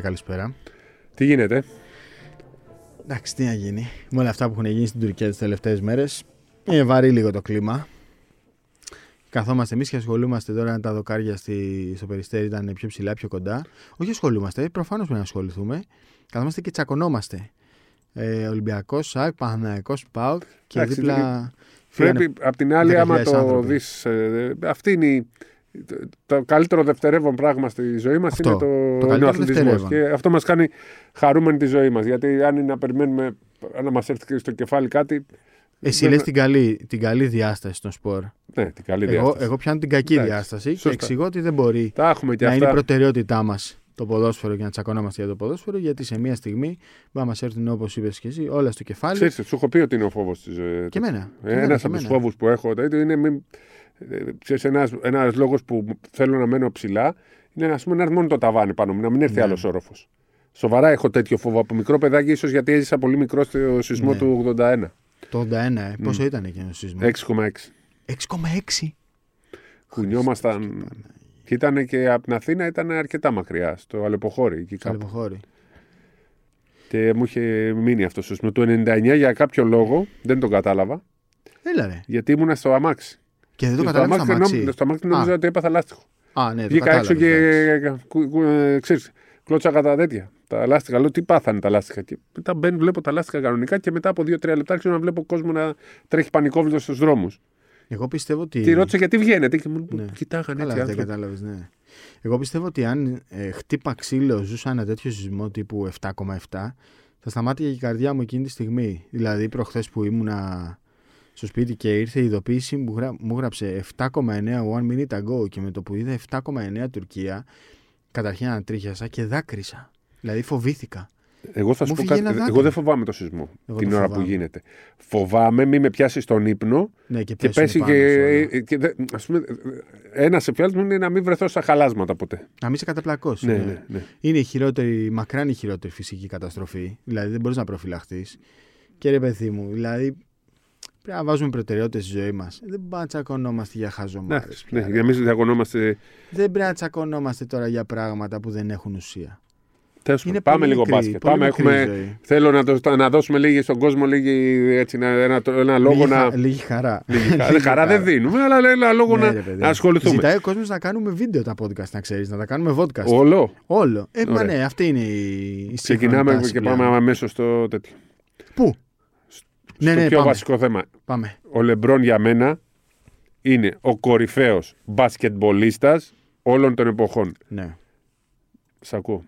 Καλημέρα, καλησπέρα. Τι γίνεται; Εντάξει, τι να γίνει. Με όλα αυτά που έχουν γίνει στην Τουρκία τις τελευταίες μέρες, είναι βαρύ λίγο το κλίμα. Καθόμαστε εμείς και ασχολούμαστε τώρα αν τα δοκάρια στη, στο περιστέρι ήταν πιο ψηλά, πιο κοντά. Όχι ασχολούμαστε, προφανώς πρέπει να ασχοληθούμε. Καθόμαστε και τσακωνόμαστε. Ε, Ολυμπιακός, ΣΑΚ, Παναναϊκό, ΠΑΟΚ και Εντάξει, δίπλα. Πρέπει απ' την άλλη, άμα 10.000 το άνθρωποι. δεις. αυτή είναι η- το καλύτερο δευτερεύον πράγμα στη ζωή μας Αυτό, είναι το, το είναι ο καλύτερο αθλητισμός. δευτερεύον. Και αυτό μας κάνει χαρούμενη τη ζωή μας. Γιατί αν είναι να περιμένουμε να μας έρθει στο κεφάλι κάτι. Εσύ δεν- λες την καλή, την καλή διάσταση των σπορ. Ναι, την καλή Εγώ, διάσταση. εγώ πιάνω την κακή Εντάξει, διάσταση και σωστά. εξηγώ ότι δεν μπορεί Τα έχουμε και να είναι η αυτά. προτεραιότητά μας το ποδόσφαιρο και να τσακωνόμαστε για το ποδόσφαιρο, γιατί σε μία στιγμή μπορεί να μας έρθουν όπως είπες και εσύ όλα στο κεφάλι. Ξέρεις, σου έχω πει ότι είναι ο φόβος της ζωής. Και εμένα. και εμένα, Ένας και από τους εμένα. φόβους που έχω τέτοιο είναι. Μην, ε, ξέρεις, ένας, ένας λόγος που θέλω να μένω ψηλά είναι ας πούμε, να έρθει μόνο το ταβάνι πάνω μου, να μην έρθει Ναι. άλλος όροφος. Σοβαρά έχω τέτοιο φόβο από μικρό παιδάκι, ίσως γιατί έζησα πολύ μικρό στο σεισμό Ναι. του 81. Το 81, ε. πόσο ήταν εκείνο ο σεισμό; 6,6. 6,6. Κουνιόμασταν. Και ήταν και από την Αθήνα ήταν αρκετά μακριά, στο Αλεποχώρι. Εκεί Στο κάπου. Αλεποχώρι. Και μου είχε μείνει αυτό το σεισμό. Το 99 για κάποιο λόγο δεν τον κατάλαβα, Έλα ρε. γιατί ήμουνα στο αμάξι. Και δεν το Και στο καταλάβει στο αμάξι, αμάξι. νόμ- στο αμάξι νόμιζα Α. ότι έπαθα λάστιχο. Α, ναι, το Βγήκα έξω κατάλαβες, εντάξει. και κου- κου- ε, ξέρεις, κλώτσακα τα τέτοια. Τα λάστιχα. Λέω τι πάθανε τα λάστιχα. Και μετά μπαίνω, βλέπω τα λάστιχα κανονικά και μετά από 2-3 λεπτά άρχισα να βλέπω κόσμο να τρέχει πανικόβλητος στους δρόμους. Εγώ πιστεύω ότι. Και ρώτησα γιατί βγαίνετε; Και μου Ναι. κοιτάγανε Καλά, έτσι. δεν άνθρωποι. κατάλαβες, ναι. Εγώ πιστεύω ότι αν ε, χτύπα ξύλο ζούσα ένα τέτοιο σεισμό τύπου 7,7, θα σταμάτηκε η καρδιά μου εκείνη τη στιγμή. Δηλαδή, προχθές που ήμουνα στο σπίτι και ήρθε η ειδοποίηση μου, γρα... μου γράψε 7,9 one minute ago και με το που είδα 7,9 Τουρκία, καταρχήν ανατρίχιασα και δάκρυσα. Δηλαδή, φοβήθηκα. Εγώ θα σου Μου πω φύγε κάτι. ένα δάκρυ. Εγώ δεν φοβάμαι το σεισμό Εγώ την το ώρα φοβάμαι. που γίνεται. Φοβάμαι μη με πιάσεις στον ύπνο Ναι, και, και πέσουν πέσει πάνω και. σου όλα. ε, και δε- ας πούμε, ένα εφιάλτη μου είναι να μην βρεθώ στα χαλάσματα ποτέ. Να μην σε καταπλακώσει. Ναι, ναι, ναι. Είναι η χειρότερη, μακράν η χειρότερη φυσική καταστροφή. Δηλαδή δεν μπορείς να προφυλαχθείς. Και ρε παιδί μου, δηλαδή πρέπει να βάζουμε προτεραιότητες στη ζωή μας. Δεν πρέπει να τσακωνόμαστε για χαζομάρες. Ναι, ναι, για εμείς διαγωνόμαστε. Δεν πρέπει να τσακωνόμαστε τώρα για πράγματα που δεν έχουν ουσία. Τέλος Είναι πάντων, πάμε πολύ λίγο μικρή, μπάσκετ. πολύ Πάμε, μικρή έχουμε, η ζωή. θέλω να, το, να δώσουμε λίγη στον κόσμο λίγη, έτσι, ένα, ένα, ένα λόγο λίγη, να. χα- λίγη χαρά. Λίγη χαρά. χαρά δεν δίνουμε, αλλά ένα λόγο Ναι, να, ρε παιδί. να ασχοληθούμε. Ζητάει ο κόσμος να κάνουμε βίντεο τα podcast, να ξέρεις, να τα κάνουμε podcast. Όλο. Όλο. Ε, μα Ωραία. ναι, αυτή είναι η, η σύγχρονη Ξεκινάμε τάση και πλέον. πάμε αμέσως στο τέτοιο. Πού; Ναι, στο ναι, πιο πάμε. βασικό θέμα. Πάμε. Ο Λεμπρόν για μένα είναι ο κορυφαίος μπασκετμπολίστας όλων των εποχών. Ναι. Σ' ακούω.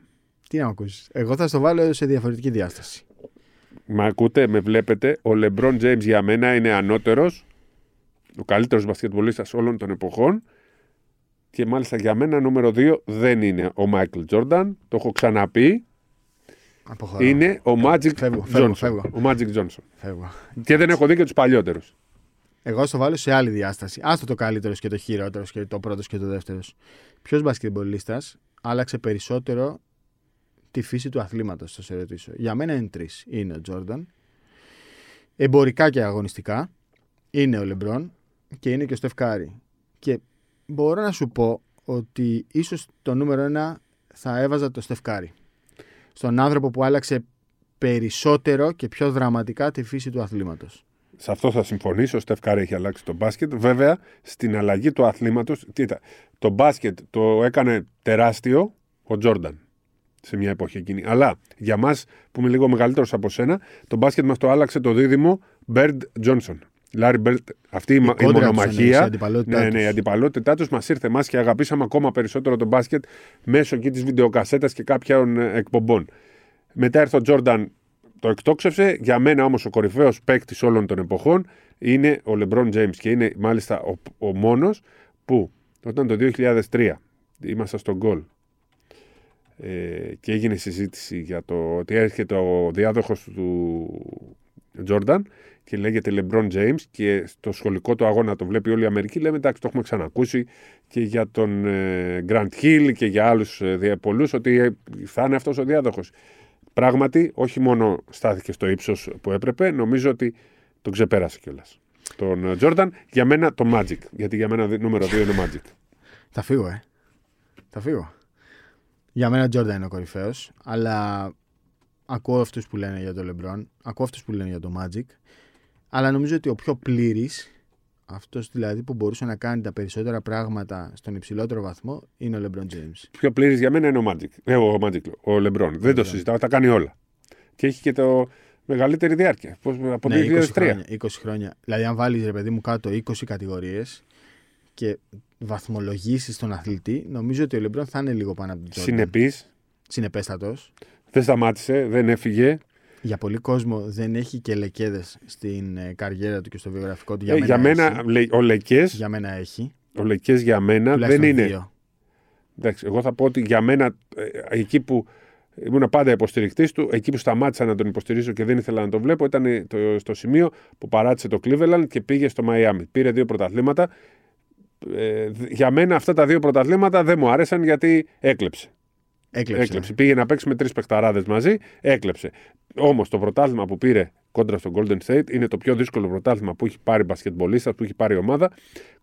Τι να ακούσεις. Εγώ θα στο βάλω σε διαφορετική διάσταση. Μα ακούτε, με βλέπετε. Ο Λεμπρόν James για μένα είναι ανώτερος, ο καλύτερος μπασκετμπολίστας όλων των εποχών. Και μάλιστα για μένα νούμερο 2 δεν είναι ο Μάικλ Τζόρνταν. Το έχω ξαναπεί. Αποχωρώ. Είναι ο Magic Φεύγω, φεύγω, Johnson. φεύγω. Ο Magic Johnson. Φεύγω. Και δεν έχω δει και τους παλιότερους. Εγώ στο βάλω σε άλλη διάσταση. Άστο το καλύτερος και το χειρότερος και το πρώτος και το δεύτερος. Ποιος μπασκετμπολίστας άλλαξε περισσότερο τη φύση του αθλήματος, θα σε ρωτήσω. Για μένα είναι τρεις. Είναι ο Τζόρνταν. Εμπορικά και αγωνιστικά. Είναι ο Λεμπρόν και είναι και ο Στεφκάρη. Και μπορώ να σου πω ότι ίσως το νούμερο ένα θα έβαζα το Στεφκάρη. Στον άνθρωπο που άλλαξε περισσότερο και πιο δραματικά τη φύση του αθλήματος. Σε αυτό θα συμφωνήσω. Ο Στεφ Κάρη έχει αλλάξει το μπάσκετ. Βέβαια, στην αλλαγή του αθλήματος, κοίτα, το μπάσκετ το έκανε τεράστιο ο Τζόρνταν σε μια εποχή εκείνη. Αλλά για μας που είμαι λίγο μεγαλύτερος από σένα, το μπάσκετ μας το άλλαξε το δίδυμο Μπέρντ Τζόνσον. Λάρι Μπέρντ, αυτή η, μα- η κόντρα τους εννοείς, η μονομαχία. αντιπαλότητά Ναι, τους. ναι, η αντιπαλότητά τους μας ήρθε εμάς και αγαπήσαμε ακόμα περισσότερο το μπάσκετ μέσω εκεί της βιντεοκασέτας και κάποιων ε, εκπομπών. Μετά ήρθε ο Τζόρνταν, το εκτόξευσε. Για μένα όμως ο κορυφαίος παίκτης όλων των εποχών είναι ο Λεμπρόν James και είναι μάλιστα ο, ο μόνος που όταν το 2003 ήμασταν στον γκολ ε, και έγινε συζήτηση για το ότι έρχεται ο διάδοχος του Τζόρνταν και λέγεται LeBron James και στο σχολικό του αγώνα το βλέπει όλη η Αμερική λέμε εντάξει το έχουμε ξανακούσει και για τον ε, Grant Hill και για άλλους ε, δια- πολλούς ότι ε, θα είναι αυτός ο διάδοχος. Πράγματι όχι μόνο στάθηκε στο ύψος που έπρεπε νομίζω ότι τον ξεπέρασε κιόλας. Τον Τζόρνταν για μένα το Magic γιατί για μένα δι- νούμερο 2 είναι Magic. Θα φύγω, ε. Θα φύγω. Για μένα Τζόρνταν είναι ο κορυφαίος, αλλά ακούω αυτούς που λένε για το LeBron, ακούω αυτούς που λένε για το Magic, αλλά νομίζω ότι ο πιο πλήρης, αυτός δηλαδή που μπορούσε να κάνει τα περισσότερα πράγματα στον υψηλότερο βαθμό, είναι ο LeBron James. Πιο πλήρης για μένα είναι ο Magic. Ε, ο, Magic, ο LeBron. Δεν το συζητάω, τα κάνει όλα. Και έχει και το μεγαλύτερη διάρκεια. Πώς, από Ναι, το 20 2003. χρόνια, 20 χρόνια. Δηλαδή, αν βάλεις ρε παιδί μου κάτω 20 κατηγορίες και βαθμολογήσεις τον αθλητή, νομίζω ότι ο Λεμπρόν θα είναι λίγο πάνω από τον Τζόρνταν. Συνεπής. Συνεπέστατος. Δεν σταμάτησε, δεν έφυγε. Για πολύ κόσμο δεν έχει και λεκέδες στην ε, καριέρα του και στο βιογραφικό του. Για Για, μένα, μένα, για μένα έχει. λε- ο Λεκέ για μένα έχει. ο Λεκές για μένα δεν Τουλάχιστον είναι. δύο. Εντάξει, εγώ θα πω ότι για μένα ε, εκεί που ήμουν πάντα υποστηρικτής του, εκεί που σταμάτησα να τον υποστηρίζω και δεν ήθελα να τον βλέπω, ήταν το, στο σημείο που παράτησε το Cleveland και πήγε στο Miami. Πήρε δύο πρωταθλήματα. Ε, δ- για μένα αυτά τα δύο πρωταθλήματα δεν μου άρεσαν γιατί έκλεψε. Έκλεψε. Έκλεψε. Πήγε να παίξει με τρεις παιχταράδες μαζί, έκλεψε. Όμως το πρωτάθλημα που πήρε κόντρα στο Golden State είναι το πιο δύσκολο πρωτάθλημα που έχει πάρει μπασκετμπολίστας, που έχει πάρει ομάδα.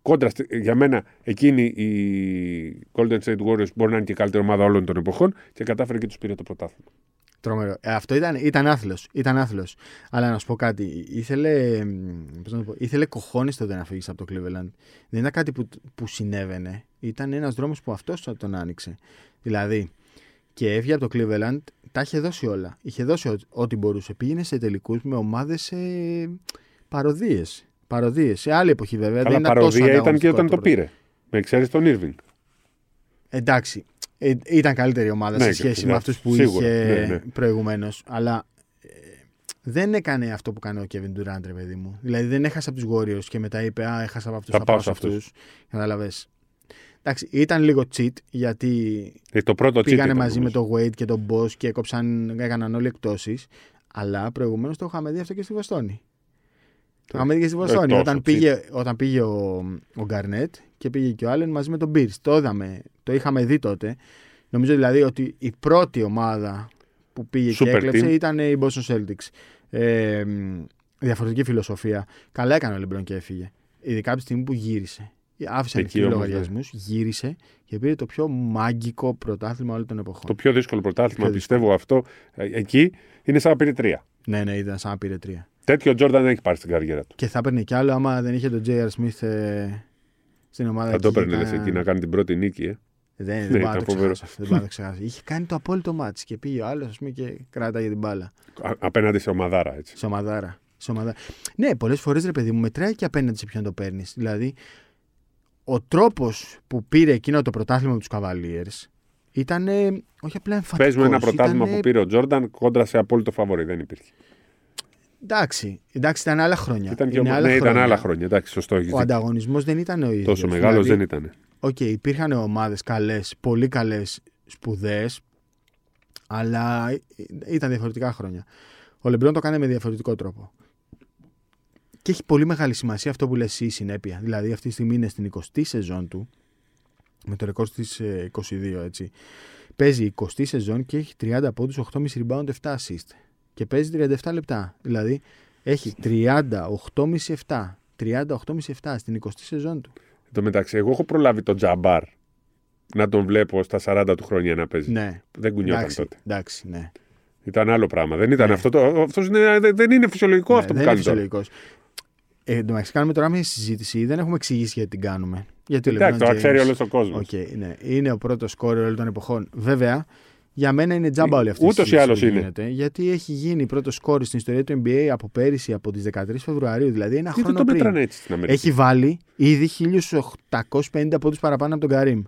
Κόντρα, στη- για μένα, εκείνη η Golden State Warriors μπορεί να είναι και η καλύτερη ομάδα όλων των εποχών και κατάφερε και τους πήρε το πρωτάθλημα. Τρομερό. Ε, αυτό ήταν, ήταν άθλος. Ήταν άθλος. Αλλά να σου πω κάτι. Ήθελε, μ, πώς να το πω, ήθελε κοχώνεις τότε να φύγεις από το Cleveland. Δεν ήταν κάτι που, που συνέβαινε. Ήταν ένας δρόμος που αυτός τον άνοιξε. Δηλαδή, και έφυγε από το Cleveland, τα είχε δώσει όλα. Είχε δώσει ό, ό,τι μπορούσε. Πήγαινε σε τελικούς με ομάδες σε παροδίες. Παροδίες. Σε άλλη εποχή βέβαια. Αλλά δεν ήταν τόσο παροδία ήταν και ανταγωνιστικό όταν το πρώτο. πήρε. Με εξαίρεση τον Irving. Εντάξει. Ε, ήταν καλύτερη ομάδα Ναι, σε και- σχέση ναι, με αυτούς που σίγουρα, είχε ναι, ναι. προηγουμένως. Αλλά ε, δεν έκανε αυτό που κάνει ο Kevin Durant, ρε παιδί μου. Δηλαδή δεν έχασε από τους Warriors και μετά είπε Α, έχασα από αυτούς. Θα Θα, πάω πάω σε σε αυτούς». αυτούς. Κατάλαβες. Εντάξει, ήταν λίγο cheat γιατί Ε, το πρώτο cheat πήγανε ήταν, μαζί με νομίζω. το Wade και τον Boss και έκοψαν, έκαναν όλοι εκτόσει. Αλλά προηγουμένως το είχαμε δει αυτό και στη Βοστόνη. Το είχαμε δει και στη Βοστόνη. τόσο όταν, cheat. πήγε, όταν πήγε ο, ο Γκαρνέτ και πήγε και ο Άλεν μαζί με τον Μπίρ. Το είδαμε. Το είχαμε δει τότε. Νομίζω δηλαδή ότι η πρώτη ομάδα που πήγε και Super έκλεψε team. ήταν η Boston Celtics. Ε, μ, διαφορετική φιλοσοφία. Καλά έκανε ο Λεμπρόν και έφυγε. Ειδικά από τη στιγμή που γύρισε. Άφησε Εκεί ανοιχτού όμως, ναι. λογαριασμού, γύρισε και πήρε το πιο μάγκικο πρωτάθλημα όλων των εποχών. Το πιο δύσκολο πρωτάθλημα, Πιο πιστεύω αυτό, ε, εκεί είναι σαν να πήρε τρία. Ναι, ναι, ήταν σαν να πήρε τρία. Τέτοιο Τζόρνταν δεν έχει πάρει στην καριέρα του. Και θα έπαιρνε κι άλλο άμα δεν είχε τον J.R. Smith ε, στην ομάδα. Θα το εκεί, έπαιρνε λες, κανένα- εκεί να κάνει την πρώτη νίκη. Ε. Δεν, Ναι, δεν πάω να ήταν το φοβερό. ξεχάσω αυτό. Δεν πάω να το ξεχάσω. Είχε κάνει το απόλυτο μάτς και πήγε ο άλλος και κράταγε την μπάλα. Α- απέναντι σε ομαδάρα. Έτσι. Σε ομαδάρα. Σε ομαδάρα. Ναι, πολλές φορές ρε παιδί μου μετράει και απέναντι σε ποιον το παίρνεις. Δηλαδή, ο τρόπος που πήρε εκείνο το πρωτάθλημα με τους Cavaliers ήταν ε, όχι απλά εμφαντικό. Πες μου ένα πρωτάθλημα που πήρε ο Τζόρνταν κόντρα σε απόλυτο φαβορή. Δεν υπήρχε. Εντάξει, εντάξει, ήταν άλλα χρόνια. Ήταν, και Είναι ο... άλλα ναι, ήταν χρόνια. άλλα χρόνια. Εντάξει, σωστό. έχεις Ο δίκιο. ανταγωνισμός δεν ήταν ο ίδιος. Τόσο μεγάλος δεν ήταν. Οκ, υπήρχαν ομάδες καλές, πολύ καλές, σπουδαίες, αλλά ήταν διαφορετικά χρόνια. Ο Λεμπρόν το κάνει με διαφορετικό τρόπο. Και έχει πολύ μεγάλη σημασία αυτό που λες εσύ η συνέπεια. Δηλαδή αυτή τη στιγμή είναι στην 20η σεζόν του, με το ρεκόρ της ε, 22 έτσι. Παίζει 20η σεζόν και έχει 30 πόντους, 8,5 rebound, 7 assist. Και παίζει 37 λεπτά. Δηλαδή έχει 30, 8,5-7. 30, 8,5-7 στην 20η σεζόν του. Εν τω μεταξύ, εγώ έχω προλάβει τον Τζαμπάρ να τον βλέπω στα 40 του χρόνια να παίζει. Ναι. Δεν κουνιόταν Εντάξει, τότε. εντάξει, ναι. Ήταν άλλο πράγμα. Δεν ήταν Ναι. αυτό. Το, αυτός είναι, δεν- δεν είναι φυσιολογικό Ναι, αυτό που δεν κάνει είναι τώρα. Φυσιολογικός. Ε, εν τω μεταξύ, κάνουμε τώρα μια συζήτηση. Δεν έχουμε εξηγήσει γιατί την κάνουμε. Γιατί ο Εντάξει, LeBron τώρα James- ξέρει όλος ο κόσμος. Οκ, ναι. Είναι ο πρώτος σκόρερ όλων των εποχών. Βέβαια, για μένα είναι τζάμπα όλη αυτή η Ούτως ή συζήτηση άλλως που είναι. γίνεται, γιατί έχει γίνει πρώτος σκόρερ στην ιστορία του NBA από πέρυσι, από τις 13 Φεβρουαρίου, δηλαδή ένα Γιατί χρόνο το πριν. μετράνε έτσι στην Αμερική; Έχει βάλει ήδη 1850 πόντους παραπάνω από τον Καρύμ.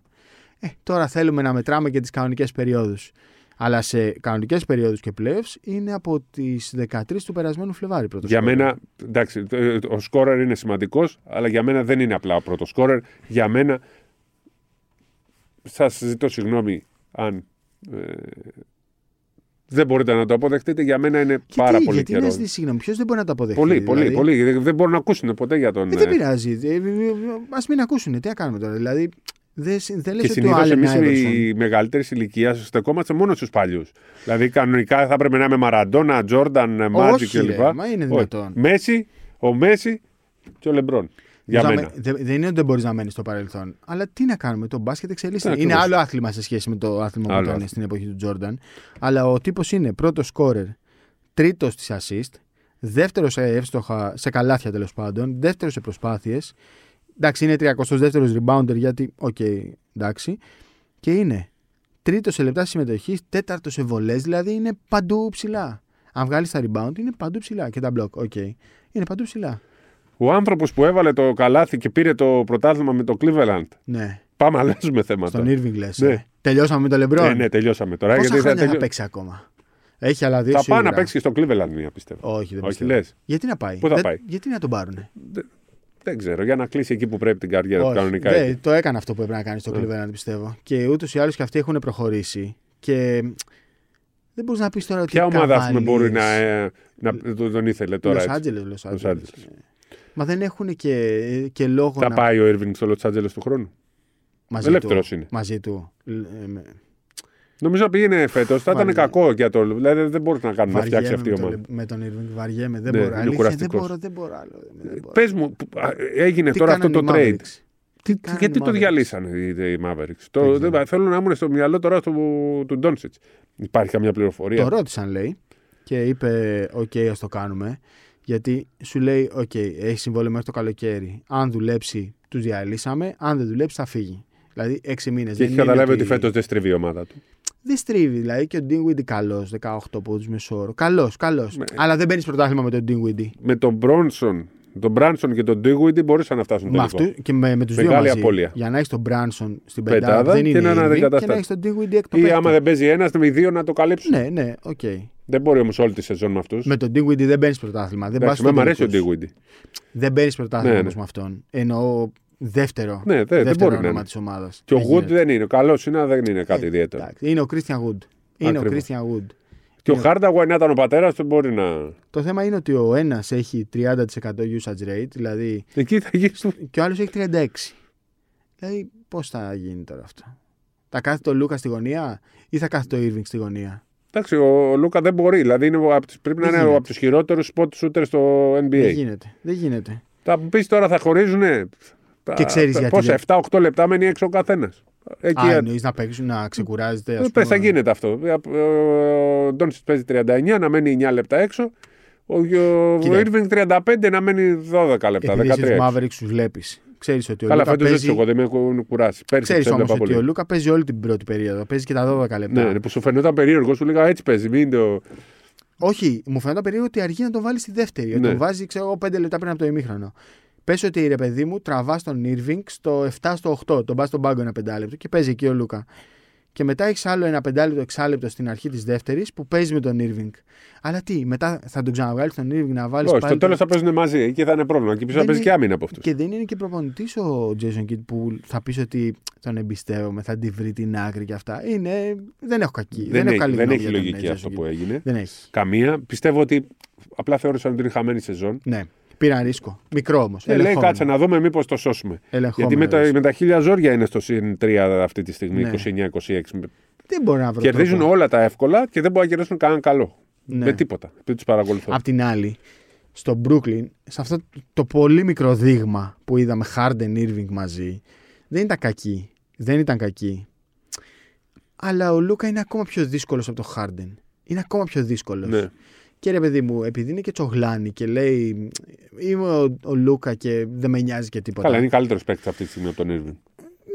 Ε, τώρα θέλουμε να μετράμε και τις κανονικές περιόδους. Αλλά σε κανονικέ περιόδου και playoffs είναι από τι 13 του περασμένου Φλεβάρι πρώτο Για σκόρερ. μένα, εντάξει, ε, ο σκόρερ είναι σημαντικό, αλλά για μένα δεν είναι απλά ο πρώτο σκόρερ. Για μένα, σα ζητώ συγγνώμη αν ε, δεν μπορείτε να το αποδεχτείτε. Για μένα είναι Γιατί, πάρα πολύ γιατί καιρό. να ζητήσει συγγνώμη, ποιο δεν μπορεί να το αποδεχτεί. Πολύ, πολύ, δηλαδή? πολύ. Δεν- Δεν μπορούν να ακούσουν ποτέ για τον. Ε, δεν ε, πειράζει. Ε, Α μην ακούσουν. Τι να κάνουμε τώρα. Δηλαδή, δεν, δεν λες Και ότι ο συνήθως Άλεν εμείς Άιβερσον. οι μεγαλύτερη ηλικίας στεκόμαστε μόνο στους παλιούς. Δηλαδή, κανονικά θα έπρεπε να είμαι Μαραντόνα, Τζόρνταν, Μάτζικ Όχι, κλπ. ρε, μα είναι Όχι. δυνατόν. Μέση, ο Μέσι και ο Λεμπρόν. Για Μπορείς να μένα. με- δε- δεν είναι ότι δεν μπορείς να μένεις στο παρελθόν. Αλλά τι να κάνουμε, το μπάσκετ εξελίσσεται. Ναι, Είναι ακριβώς. άλλο άθλημα σε σχέση με το άθλημα που Άλλο ήταν άθλημα. στην εποχή του Τζόρνταν. Αλλά ο τύπος είναι πρώτος σκόρερ, τρίτος στις assist, δεύτερος σε εύστοχα, σε καλάθια τέλος πάντων, δεύτερος σε προσπάθειες. Εντάξει, είναι 32ο rebounder γιατί, οκ, εντάξει. Και είναι τρίτος σε λεπτά συμμετοχής, τέταρτος σε βολές, δηλαδή είναι παντού ψηλά. Αν βγάλεις τα rebound, είναι παντού ψηλά. Και τα block, OK. Είναι παντού ψηλά. Ο άνθρωπος που έβαλε το καλάθι και πήρε το πρωτάθλημα με το Cleveland. Ναι. Πάμε, αλλάζουμε θέματα. Στον Irving λες. Ναι. Τελειώσαμε με τον LeBron. Ναι, ναι, τελειώσαμε τώρα. Πόσα γιατί χρόνια θα, τελειώ- παίξει ακόμα; Έχει άλλα δύο θα σίγουρα. πάει να παίξει και στο Cleveland, μία πιστεύω. Όχι, δεν Όχι, πιστεύω. λες. Γιατί να πάει; Πού θα Δεν- πάει; Γιατί να τον πάρουνε; Δεν ξέρω, για να κλείσει εκεί που πρέπει την καριέρα του Όχι, κανονικά. δεν- εκεί. το έκανε αυτό που έπρεπε να κάνει στο Ναι. Cleveland, πιστεύω. Και ούτως ή άλλως και αυτοί έχουν προχωρήσει. Και δεν μπορείς να πεις τώρα ότι. Ποια ομάδα ας πούμε, μπορεί να, ε, να τον, τον ήθελε τώρα. Los έτσι; Angeles, Los Los Angeles. Angeles. Ναι. Μα δεν έχουν και, και λόγο Θα να. πάει ο Irving στο Los Angeles του χρόνου; μαζί ελεύθερος του, είναι. Μαζί του. Ε, με- Νομίζω ότι πήγαινε φέτος. Θα ήταν Βαριέ- κακό για το. Δηλαδή δεν μπορείς να κάνουν να φτιάξει βαριέμαι αυτή η με, ομάδα. τον, με τον Irving. Βαριέμαι. Δεν Ναι, μπορώ. είναι Αλήθεια, δεν κουραστικός. μπορώ, δεν μπορώ άλλο. Δεν μπορώ. Πες μου, που- α, έγινε Τι τώρα αυτό το κάνανε οι trade. Mavericks? Τι, κάνανε γιατί οι το Mavericks? διαλύσανε οι, οι Mavericks; Το, Δεν δεν, ξέρω. θέλω να ήμουν στο μυαλό τώρα του, του Ντόντσιτς. Υπάρχει καμιά πληροφορία; Το ρώτησαν, λέει, και είπε: Οκ, ας το κάνουμε. Γιατί σου λέει: Οκ, έχει συμβόλαιο μέχρι το καλοκαίρι. Αν δουλέψει, τους διαλύσαμε. Αν δεν δουλέψει, θα φύγει. Δηλαδή, έξι μήνες. και έχει καταλάβει ότι φέτος δεν στρίβει η ομάδα του. Δεν στρίβει. Δηλαδή, και ο Dinwiddie καλός, 18 πόντους μέσο όρο. Καλός, καλός. Με- Αλλά δεν παίρνεις πρωτάθλημα με τον Dinwiddie. Με τον Μπρόνσον, τον Μπράνσον και τον Ντίγουιντι μπορούσαν να φτάσουν Με τελικό. αυτού και με, με τους δύο Μεγάλη μαζί. απώλεια. Για να έχεις τον Branson στην Πεντάδα πεντάδα, δεν και είναι έναν Irving, και αντικαταστάτη. να έχεις τον Dinwiddie εκ το Ή παίκτη. άμα δεν παίζει ένας, με δύο να το καλύψουν. Ναι, ναι, οκ. Δεν μπορεί όμως όλη τη σεζόν με αυτούς. Με τον Dinwiddie δεν παίρνεις πρωτάθλημα. Δεν πας Εντάξει, στους με μ' αρέσει ο τελικούς. Ντίγουιντι. Δεν παίρνεις πρωτάθλημα Ναι, όμως ναι. με αυτόν. Εννοώ δεύτερο. Ναι, δεν- δεν δεύτερο μπορεί να όνομα είναι. της ομάδας. Και ο Wood δεν είναι. Καλός είναι, αλλά δεν είναι κάτι Ε, ιδιαίτερο. Είναι ο Christian Wood. Είναι Ακριβώς. ο Christian Wood. Και ο είναι- Χάρνταγουαϊ να ήταν ο πατέρας του μπορεί να. Το θέμα είναι ότι ο ένας έχει 30% usage rate, δηλαδή. Εκεί θα γίνει. και ο άλλος έχει 36%. Δηλαδή, πώς θα γίνει τώρα αυτό; Θα κάθεται ο Λούκα στη γωνία ή θα κάθεται ο Irving στη γωνία; Εντάξει, ο Λούκα δεν μπορεί. Δηλαδή είναι από τις- πρέπει να Δεν είναι γίνεται. από τους χειρότερους spot shooter στο Δεν NBA. γίνεται. Δεν γίνεται. Θα πεις τώρα θα χωρίζουν. Και ξέρεις γιατί Πόσα, δεν- 7-8 λεπτά μένει έξω ο καθένας. Εκεί Α, ε, εννοείς να παίξουν, να ξεκουράζεται. ας ε, πες, θα πούμε. γίνεται αυτό. Ε, Ο Ντόνσιτς παίζει 39, να μένει 9 λεπτά έξω. Ο, ο Κοίτα. Irving 35 να μένει 12 λεπτά. Επειδή εσύ 13. του Mavericks τους βλέπεις. Ξέρεις ότι ο Καλά, Λούκα φέτο δεν παίζει... του εγώ, δεν με έχουν κουράσει. Πέρσι Ξέρεις του όμως έβλεπα ότι πολύ. ο Λούκα παίζει όλη την πρώτη περίοδο. Παίζει και τα 12 λεπτά. Ναι, ναι, που σου φαινόταν περίεργο, σου λέγα έτσι παίζει. Μην το... Όχι, μου φαίνεται περίεργο ότι αργεί να τον βάλεις στη δεύτερη. Ότι Ναι. Τον βάζει, ξέρω εγώ, 5 λεπτά πριν από το ημίχρονο. Πες ότι ρε παιδί μου τραβάς τον Irving στο 7 στο 8. Τον πας στον πάγκο ένα πεντάλεπτο και παίζει εκεί ο Λούκα. Και μετά έχεις άλλο ένα πεντάλεπτο, εξάλεπτο στην αρχή της δεύτερης που παίζει με τον Irving. Αλλά τι, μετά θα τον ξαναβγάλει τον Irving να βάλεις Όχι, πάλι. στο τέλος τον- θα παίζουν μαζί. Εκεί θα είναι πρόβλημα. Εκεί πίσω θα Δεν παίζει είναι- και άμυνα από αυτούς. Και δεν είναι και προπονητής ο Jason Kidd που θα πεις ότι τον εμπιστεύομαι, θα τη βρει την άκρη και αυτά. Είναι, δεν έχω κακή. Δεν, Δεν, έχω έχει, καλή δεν γνώμη έχει για τον λογική Jason αυτό Kidd. που έγινε. Δεν έχει. Καμία. Πιστεύω ότι απλά θεώρησαν ότι είναι χαμένη σεζόν. Ναι. Πήραν ρίσκο. Μικρό όμως. Ε, λέει κάτσε να δούμε μήπως το σώσουμε. Γιατί με τα, με τα χίλια ζόρια είναι στο συν 3 αυτή τη στιγμή, Ναι. 29-26. Δεν μπορεί να βρω. Κερδίζουν τρόπο. όλα τα εύκολα και δεν μπορούν να κερδίσουν κανέναν καλό. Ναι. Με τίποτα. Δεν τους παρακολουθώ. Απ' την άλλη, στο Brooklyn, σε αυτό το πολύ μικρό δείγμα που είδαμε Harden Irving μαζί, δεν ήταν κακή. Δεν ήταν κακή. Αλλά ο Λούκα είναι ακόμα πιο δύσκολος από το Harden. Είναι ακόμα πιο δύσκολος. Ναι. Και ρε παιδί μου, επειδή είναι και τσογλάνη και λέει Είμαι ο, ο Λούκα και δεν με νοιάζει και τίποτα. Καλά, είναι καλύτερος παίκτης αυτή τη στιγμή από τον Irving.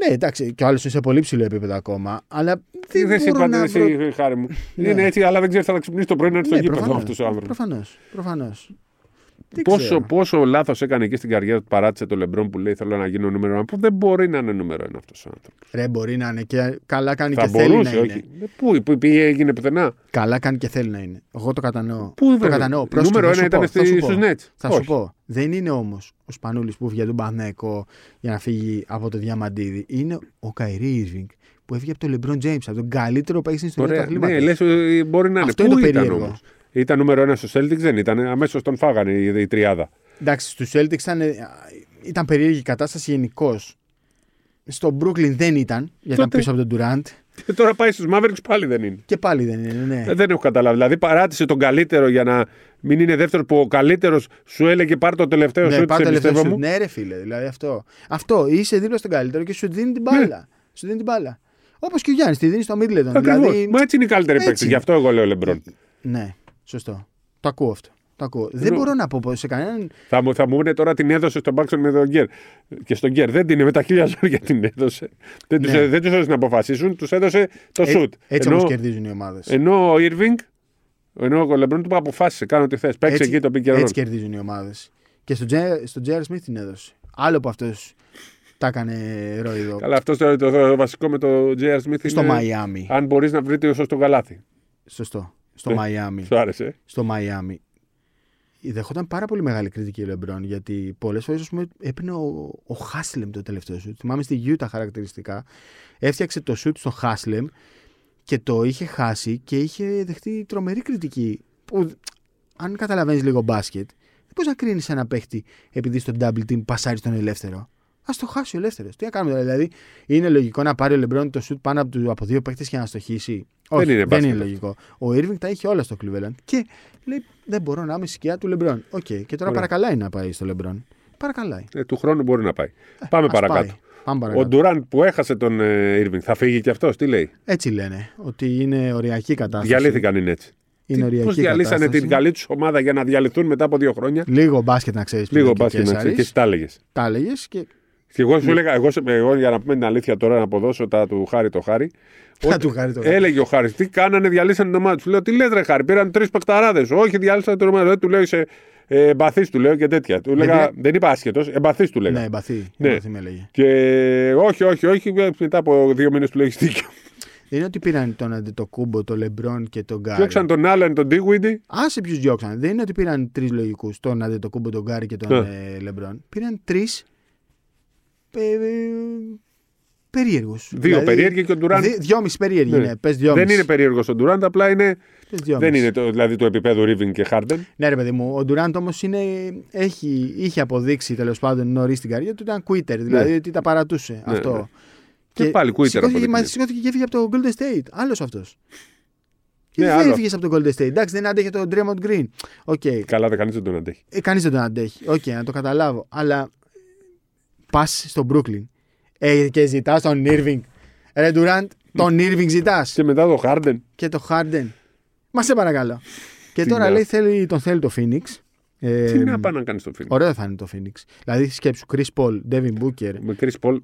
Ναι, εντάξει, και ο άλλος είναι σε πολύ ψηλό επίπεδο ακόμα. Αλλά δεν Δεν μπορώ να συμπαθεί βρω... εσύ, χάρη μου. Ναι. Είναι έτσι, αλλά δεν ξέρεις θα ξυπνήσεις το πρωί να έρθει στο Ναι, γήπεδο προφανώς, αυτός ο άνθρωπος. προφανώς, προφανώς. Δεν Πόσο, ξέρω. πόσο λάθος έκανε εκεί στην καριέρα του, παράτησε το Λεμπρόν που λέει Θέλω να γίνω νούμερο ένα. Που δεν μπορεί να είναι νούμερο ένα αυτός ο άνθρωπος. Ρε, μπορεί να είναι και καλά κάνει Θα και θέλει μπορούσε, να όχι. είναι. Ε, Πού, πού πήγε, έγινε πουθενά. Καλά κάνει και θέλει να είναι. Εγώ το κατανοώ. Πού το βέβαια. κατανοώ. Πρόσεχε, Νούμερο θα ένα σου ήταν πω, θα σου στη- πω. στους Nets. Θα Όχι. σου πω. Δεν είναι όμως ο Σπανούλης που βγήκε τον Πανέκο για να φύγει από το Διαμαντίδη. Είναι ο Καϊρή Irving που έφυγε από τον LeBron James, από τον καλύτερο παίκτη στην ιστορία του Ωραία. αθλήματος. Ναι, λες, ε, μπορεί να είναι. Αυτό Πού είναι το ήταν περίεργο. Όμως. Ήταν νούμερο ένα στο Celtics, δεν ήταν. Αμέσως τον φάγανε η, η τριάδα. Εντάξει, στους Celtics ήταν, ήταν περίεργη η κατάσταση γενικώς. Στο Brooklyn δεν ήταν, γιατί ήταν Τότε- πίσω από τον Durant. Και τώρα πάει στους Mavericks πάλι δεν είναι. Και πάλι δεν είναι, ναι. Ε, δεν έχω καταλάβει. Δηλαδή παράτησε τον καλύτερο για να μην είναι δεύτερο που ο καλύτερος σου έλεγε πάρ το τελευταίο ναι, σου πάρ' το σε τελευταίο πιστεύω σου. μου. Ναι, ρε φίλε, δηλαδή αυτό. Αυτό είσαι δίπλα στον καλύτερο και σου δίνει την μπάλα. Σου δίνει την μπάλα. Όπως και ο Γιάννης, τη δίνει στο Μίτλετον. Ακριβώς. Δηλαδή, Μα έτσι είναι οι καλύτεροι έτσι. παίκτες. Γι' αυτό εγώ λέω Λεμπρόν. ναι, σωστό. Το ακούω αυτό. Το ακούω. Δεν Ενώ- μπορώ να πω πως σε κανέναν. Θα μου, θα μου πούνε τώρα την έδωσε στον Μπάξον με τον Γκέρ. Και στον Γκέρ δεν την είναι με τα χίλια ζώρια την έδωσε. Δεν τους Ναι. δεν τους έδωσε να αποφασίσουν, τους έδωσε το Ε, σουτ. έτσι ενώ, όμως κερδίζουν οι ομάδες. ενώ ο Irving, ενώ ο Λεμπρόν του είπε αποφάσισε, κάνω τι θες. Παίξε εκεί το pick and roll. έτσι κερδίζουν οι ομάδες. Και στον Τζέ- στον Τζέρ Σμιθ την έδωσε. Άλλο που αυτό τα έκανε ροϊδό. Καλά, αυτός το, το, το βασικό με το J.R. Smith Στο είναι Μαϊάμι. αν μπορείς να βρείτε όσο στο καλάθι. Σωστό. Στο Ναι. Μαϊάμι. Σου άρεσε. στο Μαϊάμι. Δεχόταν πάρα πολύ μεγάλη κριτική ο Λεμπρόν γιατί πολλές φορές έπαιρνε ο, ο Χάσλεμ το τελευταίο σουτ. Θυμάμαι στη Γιούτα χαρακτηριστικά. Έφτιαξε το σουτ στο Χάσλεμ και το είχε χάσει και είχε δεχτεί τρομερή κριτική. Που, αν καταλαβαίνεις λίγο μπάσκετ, δεν μπορεί να κρίνεις ένα παίχτη επειδή στο double team πασάρει τον ελεύθερο; Ας το χάσει ο ελεύθερος. Τι να κάνουμε τώρα, δηλαδή, είναι λογικό να πάρει ο Λεμπρόν το σουτ πάνω από, του- από δύο παίχτες και να αστοχήσει; Όχι, είναι δεν μπάσκετ είναι αυτό. λογικό. Ο Irving τα είχε όλα στο Cleveland και λέει: Δεν μπορώ να είμαι σκιά του Λεμπρόν. Οκ, και τώρα Ωραία. παρακαλάει να πάει στο Λεμπρόν. Παρακαλάει. Ε, του χρόνου μπορεί να πάει. Πάμε Ας παρακάτω. πάει. Πάμε Ο παρακάτω. Ντουράν που έχασε τον ε, Irving θα φύγει και αυτός, τι λέει; Έτσι λένε. Ότι είναι οριακή κατάσταση. Διαλύθηκαν είναι έτσι. Είναι οριακή Πώς διαλύσανε κατάσταση. την καλή τους ομάδα για να διαλυθούν μετά από δύο χρόνια; Λίγο μπάσκετ να ξέρεις. Λίγο μπάσκετ να ξέρεις και εσύ τα έλεγες. Τα έλεγες και. Και εγώ σου έλεγα, εγώ, σε- εγώ για να πούμε την αλήθεια τώρα να αποδώσω τα του Χάρη το Χάρη. Θα του χάρη το Έλεγε ο Χάρης, τι κάνανε, διαλύσανε την ομάδα του. Λέω, τι λες, ρε Χάρη, πήραν τρεις πακταράδε. Όχι, διάλυσαν την ομάδα. Δεν του λέω, είσαι ε, εμπαθή, του λέω και τέτοια. Του λέγα, πήρα- δεν είπα άσχετος, εμπαθή του λέγα. Ναι, εμπαθή. Ναι. Εμπαθή με έλεγε. Και όχι, όχι, όχι, μετά από δύο μήνες του λέγεις δίκιο. Δεν είναι ότι πήραν τον Αντετοκούμπο, τον Λεμπρόν και τον Κάρι. Διώξαν τον Άλεν, τον Ντίγουιντι. Άσε ποιους διώξαν. Δεν είναι ότι πήραν τρεις λογικούς. Τον Αντετοκούμπο, τον Κάρι και τον Ναι. ε, Λεμπρόν. Πήραν τρεις ε, περίεργους. Δύο περίεργοι και ο Ντουράν. Δυόμιση περίεργοι Ναι. είναι. Πες δυόμιση. Δεν είναι περίεργος ο Ντουράντ, απλά είναι. Πες δυόμιση. Δεν είναι το, δηλαδή το επίπεδο Ίρβινγκ και Χάρντεν. Ναι, ρε παιδί μου, ο Ντουράντ όμως έχει, είχε αποδείξει τέλος πάντων νωρίς στην καριέρα του ήταν quitter. Δηλαδή ότι τα παρατούσε Ναι, αυτό. ναι. Και πάλι quitter σηκώθηκε, αποδεικνύεται. μα σηκώθηκε και έφυγε από το Golden State. Άλλος αυτός. Ναι, Ναι, δεν άλλο. έφυγες από το Golden State. Εντάξει, δεν άντεχε τον Draymond Green. OK. Καλά, δεν κανείς δεν τον αντέχει. Ε, Κανείς δεν τον αντέχει. Οκ, να το καταλάβω. Αλλά πας στο Brooklyn ε, και ζητάς τον Irving. Ρε Durant, τον Irving ζητάς. Και μετά το Χάρντεν. Και το Harden. Μα σε παρακαλώ. Και Τι τώρα να- λέει θέλει, τον θέλει το Phoenix. Ε, Τι να πάει να κάνει στο φίλο. Ωραίο θα είναι το Phoenix. Δηλαδή σκέψου Chris Paul, Devin Booker, Με Chris Paul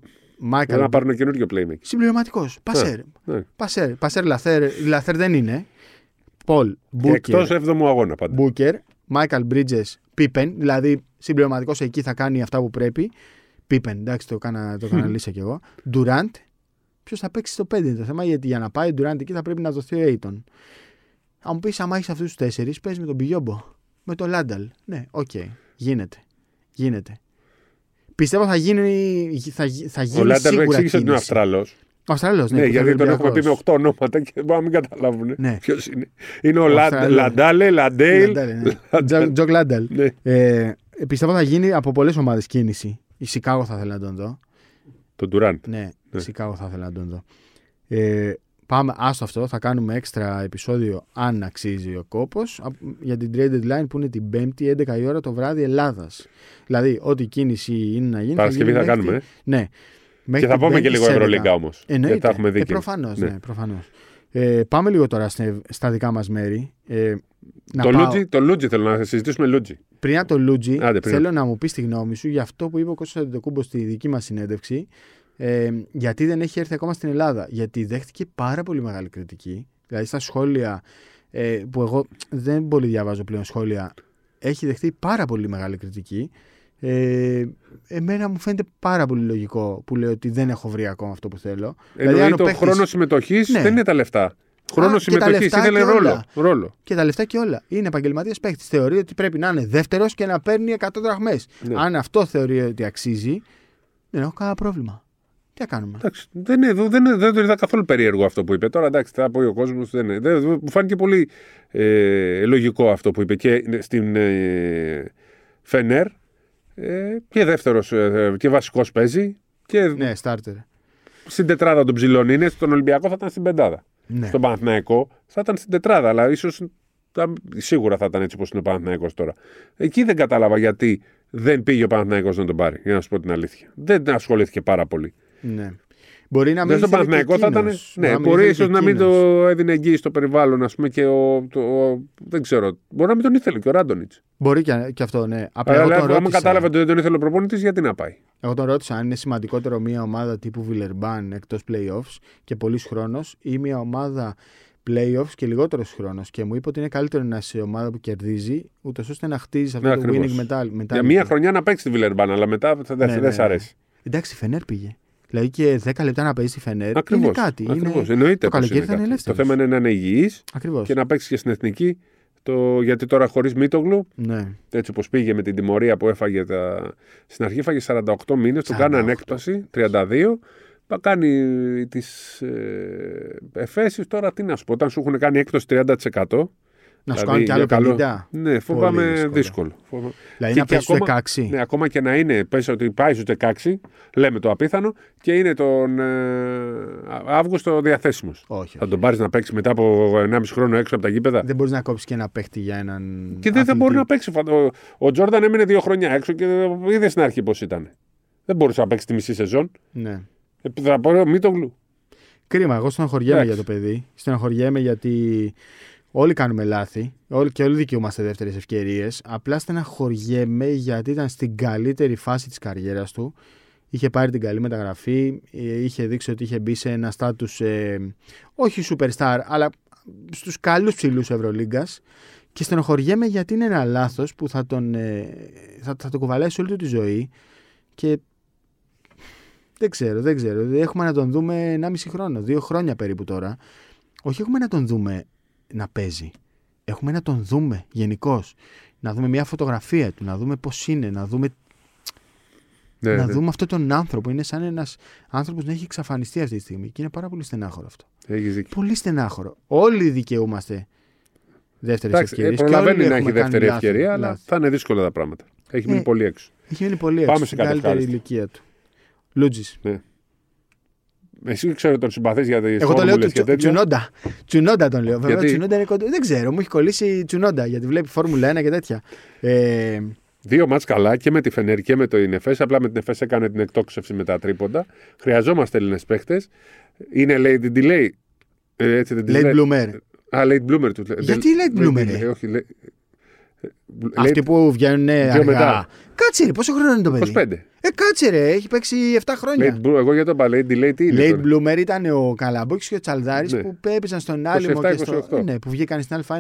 Michael. να πάρουν καινούριο playmaker. Συμπληρωματικός. Πασέρ. Ναι. Πασέρ. Πασέρ Λαθέρ. Λαθέρ δεν είναι. Paul, Εκτός Booker, 7ου αγώνα πάντα. Booker, Michael Bridges, Pippen. Δηλαδή συμπληρωματικός εκεί θα κάνει αυτά που πρέπει. Pippen, εντάξει, το έκανα, το έκανα λύσα κι εγώ. Durant. Ποιος θα παίξει στο 5 είναι το θέμα, γιατί για να πάει ο Durant εκεί θα πρέπει να δοθεί ο Aiton. Αν μου πεις, άμα έχεις αυτούς τους τέσσερις, παίζει με τον Πιγιόμπο. Με τον Λάνταλ. Ναι, οκ. Γίνεται. Γίνεται. Πιστεύω θα γίνει, θα, γι- θα γίνει Ο Λάντερ με σίγουρα εξήγησε ότι είναι κίνηση. Αυστραλός. Ο Αυστραλός, ναι. Ναι, που γιατί θέλει τον έχουμε πει Ολυμπιακός. με 8 ονόματα και μπορεί να μην καταλάβουν. Ναι. Ποιος είναι. Είναι ο, Ο Λα- Αυστραλός. Λαντάλε, Λαντέιλ. Λαντάλ, ναι. Τζο- Τζο Λάνταλ. Ναι. Ε, πιστεύω θα γίνει από πολλές ομάδες κίνηση. Η Σικάγο θα ήθελα να τον δω. Τον Ντουράντ. Ναι, Ναι. η Σικάγο θα ήθελα να τον δω. Ε, πάμε, άστο αυτό. Θα κάνουμε έξτρα επεισόδιο αν αξίζει ο κόπος για την trade deadline που είναι την 5η 11 η ώρα το βράδυ Ελλάδας. Δηλαδή, ό,τι κίνηση είναι να γίνει. Παρασκευή γίνει θα μέχρι κάνουμε. τη- Ναι. Και Μέχρι θα την πούμε και Πέμπτη λίγο στις 11. Ευρωλίγκα όμως. Εννοείται. τα έχουμε δει. Ε, και- προφανώς, Ναι. ναι, προφανώς. Ε, πάμε λίγο τώρα στα, στα δικά μας μέρη. Ε, να Το πάω- Λούτζι, το Λούτζι θέλω να συζητήσουμε Λούτζι. Πριν από το Λούτζι, Άντε, πριν. θέλω να μου πεις τη γνώμη σου για αυτό που είπε ο Κώστας Αντετοκούμπο στη δική μας συνέντευξη. Ε, γιατί δεν έχει έρθει ακόμα στην Ελλάδα. Γιατί δέχτηκε πάρα πολύ μεγάλη κριτική. Δηλαδή στα σχόλια ε, που εγώ δεν πολύ διαβάζω πλέον σχόλια, έχει δεχτεί πάρα πολύ μεγάλη κριτική. Ε, εμένα μου φαίνεται πάρα πολύ λογικό που λέω ότι δεν έχω βρει ακόμα αυτό που θέλω. Δηλαδή, αν Εννοεί ο το παίκτης- χρόνος συμμετοχής Ναι. δεν είναι τα λεφτά. Χρόνο και τα συμμετοχής λεφτά ήθελε και ρόλο. όλα. ρόλο. Και τα λεφτά και όλα. Είναι επαγγελματίας παίκτης. Θεωρεί ότι πρέπει να είναι δεύτερος και να παίρνει 100 δραχμές. Ναι. Αν αυτό θεωρεί ότι αξίζει, δεν έχω κανένα πρόβλημα. Τι να κάνουμε; Εντάξει, δεν, είναι, δεν, είναι, δεν το είδα καθόλου περίεργο αυτό που είπε. Τώρα εντάξει, θα πω ο κόσμος. Δεν, είναι. δεν, μου φάνηκε πολύ ε, λογικό αυτό που είπε. Και στην ε, Φενέρ ε, και δεύτερος ε, και βασικός παίζει. Και, Ναι, starter. στην τετράδα των ψηλών είναι, στον Ολυμπιακό θα ήταν στην πεντάδα. Ναι. Στον Παναθηναϊκό θα ήταν στην τετράδα, αλλά ίσως σίγουρα θα ήταν έτσι όπως είναι ο Παναθηναϊκός τώρα. Εκεί δεν κατάλαβα γιατί δεν πήγε ο Παναθηναϊκός να τον πάρει, για να σου πω την αλήθεια. Δεν ασχολήθηκε πάρα πολύ. ναι. Μπορεί να μην Δεν στον ήθελε και Παναθηναϊκό θα ήταν. εκείνος. Ναι, Να μην μπορεί ήθελε ίσως και να μην εκείνος. το έδινε εγγύη στο περιβάλλον, ας πούμε, και ο, το, ο- Δεν ξέρω. Μπορεί να μην τον ήθελε και ο Ράντονιτς. Μπορεί και, και αυτό, ναι. Απλά εγώ Αλλά τον, άμα ρώτησα, κατάλαβε ότι δεν τον ήθελε ο προπονητής, γιατί να πάει; εγώ τον ρώτησα αν είναι σημαντικότερο μια ομάδα τύπου Βιλερμπάν εκτός playoffs και πολλής χρόνος ή μια ομάδα playoffs και λιγότερος χρόνος. Και μου είπε ότι είναι καλύτερο να είσαι ομάδα που κερδίζει, ούτως ώστε να χτίζεις αυτό Ναι, το ακριβώς. winning mental- mentality. Για μία χρονιά να παίξει τη Βιλερμπάν, αλλά μετά δεν Ναι, δεν ναι, σ' ναι. αρέσει. Εντάξει, η Φενέρ πήγε. Δηλαδή και 10 λεπτά να παίζει στη Φενέρ Ακριβώς. είναι κάτι. Ακριβώς. Είναι... Εννοείται το πως καλοκαίρι είναι θα είναι κάτι. ελεύθερος. Το θέμα είναι να είναι υγιής Ακριβώς. και να παίξει και στην εθνική. Το... Γιατί τώρα χωρίς Μίτογλου, Ναι. έτσι όπως πήγε με την τιμωρία που έφαγε. Τα... Στην αρχή έφαγε 48 μήνες, του 48. κάνανε έκπτωση 32. Θα κάνει τις ε, εφέσεις τώρα, τι να σου πω, όταν σου έχουν κάνει έκπτωση 30%. Να σου δηλαδή, κάνουν και άλλο για 50. Ναι, φοβάμαι δύσκολο. δύσκολο. Φοβάμαι- Δηλαδή Και- να και παίζει στου ακόμα- 16. Ναι, ακόμα και να είναι, πες ότι πάει στους 16, λέμε το απίθανο, και είναι τον ε, Αύγουστο διαθέσιμος. Όχι. Θα τον πάρεις να παίξει μετά από 1,5 χρόνο έξω από τα γήπεδα; Δεν μπορείς να κόψεις και ένα παίχτη για έναν. Και δεν θα αθλητή. μπορεί να παίξει. Φα- Ο, ο Τζόρνταν έμεινε δύο χρόνια έξω και είδες στην αρχή πώς ήταν. Δεν μπορούσε να παίξει τη μισή σεζόν. Ναι. Ε, θα πω Μίτογλου. Κρίμα, εγώ στεναχωριέμαι Εντάξει. για το παιδί. Στεναχωριέμαι γιατί όλοι κάνουμε λάθη. Όλοι και όλοι δικαιούμαστε δεύτερες ευκαιρίες. Απλά στεναχωριέμαι γιατί ήταν στην καλύτερη φάση της καριέρας του. Είχε πάρει την καλή μεταγραφή. ε, Είχε δείξει ότι είχε μπει σε ένα στάτους όχι superstar, αλλά στους καλούς ψηλούς Ευρωλίγκας. Και στενοχωριέμαι γιατί είναι ένα λάθος που θα τον, ε, θα, θα τον κουβαλάει όλη του τη ζωή. Και δεν ξέρω, δεν ξέρω. Έχουμε να τον δούμε 1,5 χρόνο, δύο χρόνια περίπου τώρα. Όχι έχουμε να τον δούμε να παίζει. Έχουμε να τον δούμε γενικώς. Να δούμε μια φωτογραφία του, να δούμε πώς είναι, να δούμε, Ναι, να ναι. δούμε αυτόν τον άνθρωπο. Είναι σαν ένας άνθρωπος να έχει εξαφανιστεί αυτή τη στιγμή. Και είναι πάρα πολύ στενάχωρο αυτό. Έχεις δίκιο. Πολύ στενάχωρο. Όλοι δικαιούμαστε δεύτερες Εντάξει, ε, ευκαιρίε. προλαβαίνει να έχει δεύτερη ευκαιρία, αλλά θα είναι δύσκολα τα πράγματα. Έχει μείνει Ε, πολύ έξω. Έχει μείνει πολύ Πάμε έξω σε στην κάτι καλύτερη ευχάριστο. ηλικία του. Λούτζης. Εσύ ξέρω τον συμπαθείς για τις Εγώ το λέω φόρμουλες και του τέτοια. Τσουνόντα. Τσουνόντα τον λέω. Βέβαια, Γιατί; Τσουνόντα είναι κοντό. Δεν ξέρω, μου έχει κολλήσει Τσουνόντα γιατί βλέπει Φόρμουλα 1 και τέτοια. Ε, Δύο μάτς καλά και με τη Φενέρ και με το Ινεφές. Απλά με την Εφές έκανε την εκτόξευση με τα τρίποντα. Χρειαζόμαστε Έλληνες παίχτε. Είναι λέει την delay. Ε, έτσι δεν τη late λέει. bloomer. Α, late bloomer τους. Γιατί late bloomer, delay, ε; Όχι, λέει. Αυτοί που βγαίνουν αργά. μετά. Κάτσε ρε, πόσο χρόνο είναι το παιδί; 25. Ε, κάτσε ρε, έχει παίξει 7 χρόνια. Late bloomer, εγώ για το είπα, late delay τι είναι. Late τώρα; bloomer ήταν ο Καλαμπόκης και ο Τσαλδάρης Ναι. που έπαιζαν στον άλυμο 27, και στο. 28. Ναι, που βγήκαν στην Α1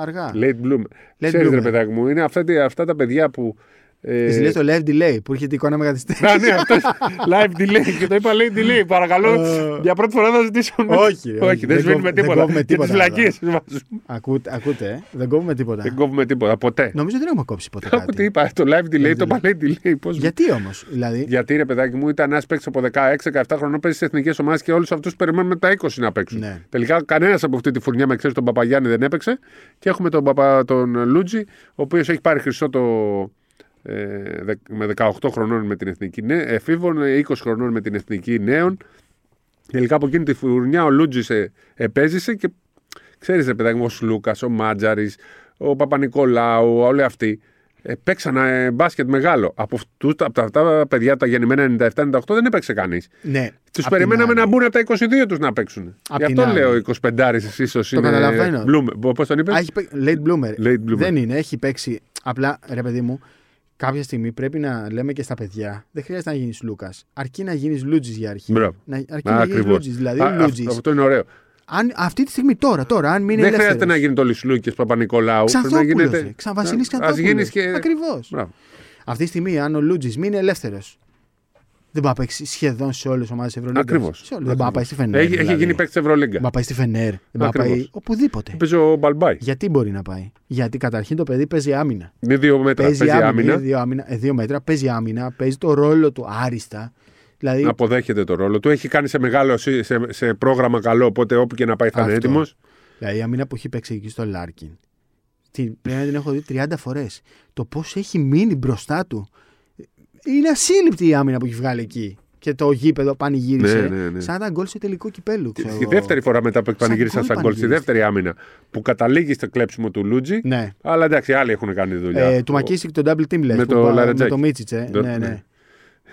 αργά. Late bloomer. Late Ξέρεις ρε bloomer. παιδάκι μου, είναι αυτά, αυτά τα παιδιά που. Ε, Εσύ λες το live delay που έρχεται η εικόνα με καθυστέρηση. Να, ναι, αυτός. Live delay. Και το είπα late delay. Παρακαλώ. Ε, για πρώτη φορά θα ζητήσω. όχι, ρε, όχι, όχι, δεν δεν σβήνουμε κόβ- δεν τίποτα. κόβουμε Και τις τίποτα, βλακίες Ακούτε, ακούτε, ε. δεν κόβουμε τίποτα. Δεν κόβουμε τίποτα. Ποτέ. Νομίζω δεν έχουμε κόψει ποτέ Άκου τι κάτι. είπα. Το live delay, το delay. είπα late delay. Πώς... Γιατί όμως, δηλαδή; Γιατί ρε παιδάκι μου ήταν ένας παίκτης από 16-17 χρονών παίζει σε εθνικές ομάδες και όλους αυτούς περιμένουμε τα 20 να παίξουν. Ναι. Τελικά κανένας από αυτή τη φουρνιά με ξέρεις τον Παπαγιάννη δεν έπαιξε και έχουμε τον, Παπα, τον Λούτζι, ο οποίος έχει πάρει χρυσό το, ε, δε- με 18 χρονών με την εθνική νέ, εφήβων, ε, 20 χρονών με την εθνική νέων. Τελικά από εκείνη τη φουρνιά ο Λούτζι ε, επέζησε και ξέρεις ρε παιδάκι μου, ο Σλούκας, ο Μάτζαρης, ο Παπα-Νικολάου, όλοι αυτοί. Ε, παίξαν ε, μπάσκετ μεγάλο. Από, αυτούς, από τα, αυτά τα παιδιά τα γεννημένα 97-98 δεν έπαιξε κανείς. Ναι. Τους απ' περιμέναμε την να άλλη. μπουν από τα 22 τους να παίξουν. Απ' Γι' την αυτό άλλη. λέω 25 ίσως είναι. καταλαβαίνω. Πώς τον είπες; Α, έχει παί- late bloomer. Late bloomer. Δεν είναι, έχει παίξει. Απλά, ρε παιδί μου, κάποια στιγμή πρέπει να λέμε και στα παιδιά, δεν χρειάζεται να γίνεις Λούκας. Αρκεί να γίνεις Λούτζης για αρχή. Μπράβο. Να, αρκεί να γίνεις Λούτζης. Δηλαδή, ο Λούτζης, Αυτό είναι ωραίο. αν, αυτή τη στιγμή τώρα, τώρα, αν μείνει δεν χρειάζεται ελεύθερος, να γίνει το Λισλούκη Παπα-Νικολάου. Πρέπει να Ξανθόπουλος, γίνεται. ρε. Ξαναβασίλης Α Ξανθόπουλος. γίνεις και. Ακριβώς. Μπράβο. Αυτή τη στιγμή, αν ο Λούτζης μείνει ελεύθερος, δεν πάει να παίξει σχεδόν σε όλες τις ομάδες Ευρωλίγκας. Ακριβώς. Δεν πάει να πάει στη Φενέρ. Έχει, έχει δηλαδή. γίνει παίκτη Ευρωλίγκα. Δεν πάει να πάει στη Φενέρ. Δεν πάει να Ακριβώς. πάει οπουδήποτε. Παίζει ο Μπαλμπάι. Γιατί μπορεί να πάει; Γιατί καταρχήν το παιδί παίζει άμυνα. Είναι δύο μέτρα. Παίζει, Παίζει άμυνα. άμυνα. είναι Δύο, άμυνα ε, δύο μέτρα. Παίζει άμυνα. Παίζει το ρόλο του άριστα. Δηλαδή. Αποδέχεται το ρόλο του. Έχει κάνει σε μεγάλο σε, σε, σε πρόγραμμα καλό. Οπότε όπου και να πάει θα είναι Αυτό. έτοιμος. Δηλαδή η άμυνα που έχει παίξει εκεί στο Λάρκιν. Την, πρέπει να την έχω δει 30 φορές. Το πώς έχει μείνει μπροστά του. Είναι ασύλληπτη η άμυνα που έχει βγάλει εκεί. και το γήπεδο πανηγύρισε. Ναι, ναι, ναι. Σαν να ήταν γκολ σε τελικό κυπέλλου. Και ξέρω η εγώ. δεύτερη φορά μετά που πανηγύρισαν γκολ σαν γκολ, στη πανηγύρισε. δεύτερη άμυνα, που καταλήγει στο κλέψιμο του Λούντζη. Ναι. Αλλά εντάξει, άλλοι έχουν κάνει τη δουλειά. Ε, του Μακίσικ το double team λες, με που το πα- με Λαρεντζάκη. το Μίτσιτς, ε. Το- ναι, ναι. ναι.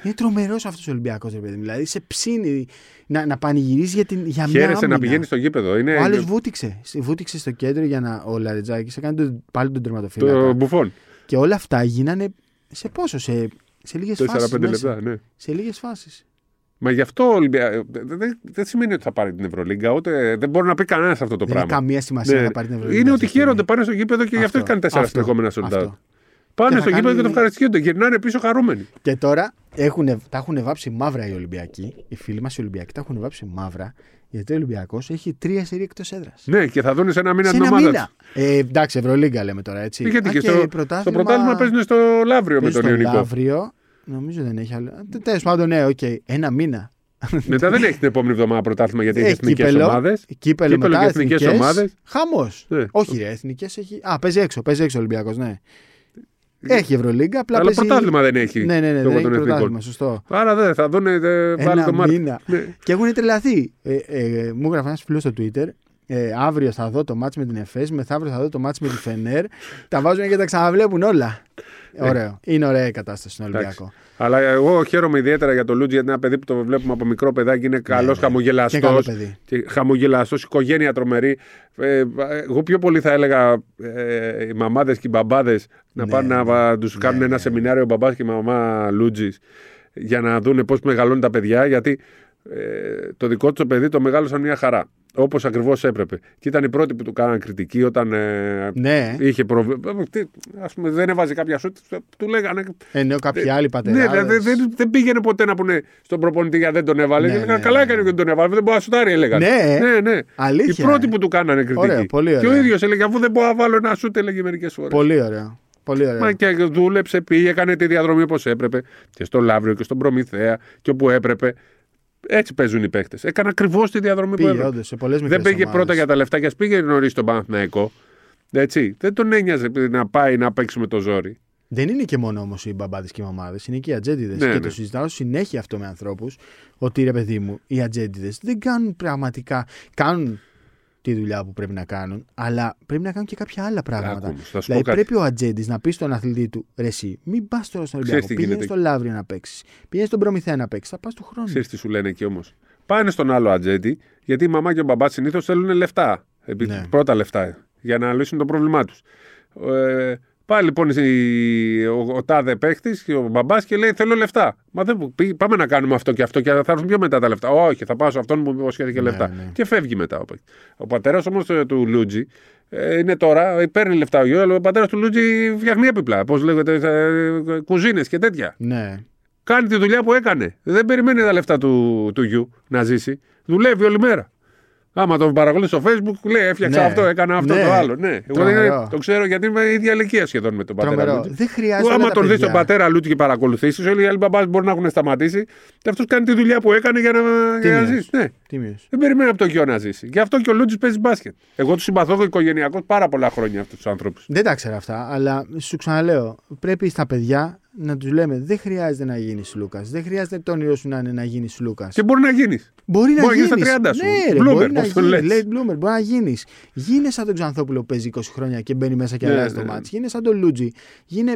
Είναι τρομερός αυτός ο Ολυμπιακός, ρε παιδί μου. Δηλαδή σε ψήνει να, να πανηγυρίζεις για, την, για μια Χαίρεσαι άμυνα. να πηγαίνεις στο γήπεδο. Είναι Ο άλλος βούτυξε. Βούτυξε στο κέντρο για να. Ο Λαρετζάκη έκανε τον, πάλι τον τερματοφύλακα. το μπουφόν. Και όλα αυτά γίνανε σε πόσο, σε, σε λίγες φάσεις. 4-5 λεπτά, ναι. Σε λίγες φάσεις. Μα γι' αυτό ο Ολυμπιακό. Δεν, δεν σημαίνει ότι θα πάρει την Ευρωλίγκα, ούτε δεν μπορεί να πει κανένας αυτό το Δεν έχει πράγμα. καμία σημασία Ναι. να πάρει την Ευρωλίγκα. Είναι αυτή ότι τη στιγμή. χαίρονται, πάνε στο γήπεδο και γι' αυτό Αυτό, κάνει τέσσερα αυτό, συνεχόμενα sold out. αυτό. Πάνε Και στο θα γήπεδο και κάνει- το ευχαριστιούνται. Γυρνάνε πίσω χαρούμενοι. Και τώρα έχουνε, τα έχουν βάψει μαύρα οι Ολυμπιακοί. Οι φίλοι μας οι Ολυμπιακοί τα έχουν βάψει μαύρα. Γιατί ο Ολυμπιακός έχει τρία σερί εκτός έδρας. Ναι, και θα δουν σε ένα μήνα Σε την ένα ομάδα μήνα. τους. Ε, εντάξει, Ευρωλίγκα λέμε τώρα έτσι. Γιατί Α, και και στο, στο πρωτάθλημα- πρωτάθλημα παίζουν στο Λαύριο με παίζει τον στο Ιωνικό. Λαύριο. Νομίζω δεν έχει άλλο. Τέλος πάντων, ναι, οκ. Ένα μήνα. Μετά δεν έχει την επόμενη εβδομάδα πρωτάθλημα γιατί έχει Έχει εθνικές κύπελλο. ομάδες. Κύπελλο, Κύπελλο μετά και εθνικές εθνικές. ομάδες. Χαμός. Ναι. Όχι, ρε, εθνικές έχει. Α, παίζει έξω. Παίζει έξω ο Ολυμπιακός, ναι. Έχει Ευρωλίγκα, απλά Αλλά παίζει. πρωτάθλημα δεν έχει. Ναι, ναι, ναι, λόγω δεν έχει των εθνικών. πρωτάθλημα, σωστό. Άρα δεν θα δουν ε, πάλι Ένα το Μάρτιο. μήνα. Ναι. Και έχουν τρελαθεί. Ε, ε, μου έγραφε ένας φίλος στο Twitter. Ε, αύριο θα δω το μάτς με την ΕΦΕΣ, μεθαύριο θα δω το μάτς με τη Φενέρ. τα βάζουν και τα ξαναβλέπουν όλα. Ωραίο. Είναι ωραία η κατάσταση στον Εντάξει. Ολυμπιακό. Αλλά εγώ χαίρομαι ιδιαίτερα για τον Λούτζι γιατί είναι ένα παιδί που το βλέπουμε από μικρό παιδάκι. Είναι καλός, ναι. χαμογελαστός. Και καλό παιδί. Και χαμογελαστός, οικογένεια τρομερή. Ε, εγώ πιο πολύ θα έλεγα ε, οι μαμάδες και οι μπαμπάδες να Ναι, πάνε ναι. να τους Ναι, κάνουν ναι. ένα σεμινάριο ο μπαμπάς και η μαμά Λούτζης για να δούνε πώς μεγαλώνουν τα παιδιά. Γιατί ε, το δικό του το παιδί το μεγάλωσαν μια χαρά. Όπως ακριβώς έπρεπε. Και ήταν οι πρώτοι που του κάναν κριτική όταν ε, Ναι, είχε προβλήματα. Α πούμε, δεν έβαζε κάποια σούτ, του λέγανε. ενώ κάποιοι άλλοι Ναι, πατεράδες. δηλαδή δεν, δεν πήγαινε ποτέ να πούνε στον προπονητή γιατί δεν τον έβαλε. Ναι, και έλεγαν, ναι, καλά ναι. έκανε και δεν τον έβαλε. Δεν μπορεί να σουτάρει, έλεγαν. Ναι. ναι, ναι. Αλήθεια, Οι πρώτοι ε. που του κάνανε κριτική. Ωραίο, πολύ Και ο ωραίο. ίδιος έλεγε, αφού δεν μπορώ να βάλω ένα σουτ, έλεγε μερικές φορές. Πολύ ωραίο. Πολύ ωραίο. Μα και δούλεψε, πήγε, έκανε τη διαδρομή όπως έπρεπε. Και στο Λαύριο και στον Προμηθέα και όπου έπρεπε. Έτσι παίζουν οι παίχτε. Έκανε ακριβώς τη διαδρομή που Πήγε έπρεπε. όντως σε πολλές Δεν πήγε πρώτα για τα λεφτά και ας πήγε νωρίς στον Παναθηναϊκό. Έτσι. Δεν τον ένοιαζε να πάει να παίξει με το ζόρι. Δεν είναι και μόνο όμως οι μπαμπάδες και οι μαμάδες, είναι και οι ατζέντιδες. Ναι, και ναι. το συζητάω συνέχεια αυτό με ανθρώπους, ότι ρε παιδί μου, οι ατζέντιδες δεν κάνουν πραγματικά. Κάνουν τη δουλειά που πρέπει να κάνουν, αλλά πρέπει να κάνουν και κάποια άλλα πράγματα. Άκου, θα σου δηλαδή πω κάτι. πρέπει ο ατζέντης να πει στον αθλητή του: Ρε, εσύ, μην πας τώρα στον Ολυμπιακό. τι Πήγαινε γίνεται. στο Λαύριο να παίξεις. Πήγαινε στον Προμηθέα να παίξεις. Θα πας του χρόνου. Ξέρεις τι σου λένε εκεί όμως. Πάνε στον άλλο ατζέντη, γιατί η μαμά και ο μπαμπάς συνήθως θέλουν λεφτά. Επί- Ναι. Πρώτα λεφτά, για να λύσουν το πρόβλημά τους. Ε, πάει λοιπόν η- ο, ο τάδε παίχτης και ο μπαμπάς και λέει: Θέλω λεφτά. Μα δεν, πή- πάμε να κάνουμε αυτό και αυτό και θα έρθουν πιο μετά τα λεφτά. Όχι, θα πάω σε αυτόν που μου υποσχέθηκε Ναι, λεφτά. ναι. Και φεύγει μετά. Ο, παίκτης. ο πατέρας όμως του Λούτζι ε, είναι τώρα, ε, παίρνει λεφτά ο γιος, αλλά ο πατέρας του Λούτζι φτιάχνει έπιπλα. Πώς λέγεται, ε, κουζίνες και τέτοια. Ναι. Κάνει τη δουλειά που έκανε. Δεν περιμένει τα λεφτά του, του γιου να ζήσει. Δουλεύει όλη μέρα. Άμα τον παρακολουθείς στο Facebook, λέει έφτιαξα Ναι. αυτό, έκανα αυτό Ναι. το άλλο. Ναι, εγώ Τρομερό. δεν, το ξέρω γιατί είμαι ίδια ηλικία σχεδόν με τον πατέρα Τρομερό. Λούτζη. Δεν χρειάζεται. Άμα όλα τα τον δεις παιδιά. τον πατέρα Λούτζη και παρακολουθήσει, όλοι οι άλλοι μπαμπάδε μπορεί να έχουν σταματήσει. Και αυτός κάνει τη δουλειά που έκανε για να, για να Τίμιος. ζήσει. Ναι. Τίμιος. Δεν περιμένει από το γιο να ζήσει. Γι' αυτό και ο Λούτζης παίζει μπάσκετ. Εγώ του συμπαθώ οικογενειακώ πάρα πολλά χρόνια αυτούς τους άνθρωπου. Δεν τα ξέρω αυτά, αλλά σου ξαναλέω, πρέπει στα παιδιά να τους λέμε: Δεν χρειάζεται να γίνεις Λούκας. Δεν χρειάζεται το όνειρό σου να είναι να γίνεις Λούκας. Και μπορεί να γίνεις. Μπορεί να μπορεί να γίνεις. γίνεις στα 30 σου. Ναι, ρε, Bloomer, μπορεί να πώς το γίνεις. λες. Late bloomer, μπορεί να γίνεις. Γίνε σαν τον Ξανθόπουλο που παίζει 20 χρόνια και μπαίνει μέσα και Ναι, αλλάζει ναι, το ναι. μάτι. Γίνε σαν τον Λούτζι. Γίνε.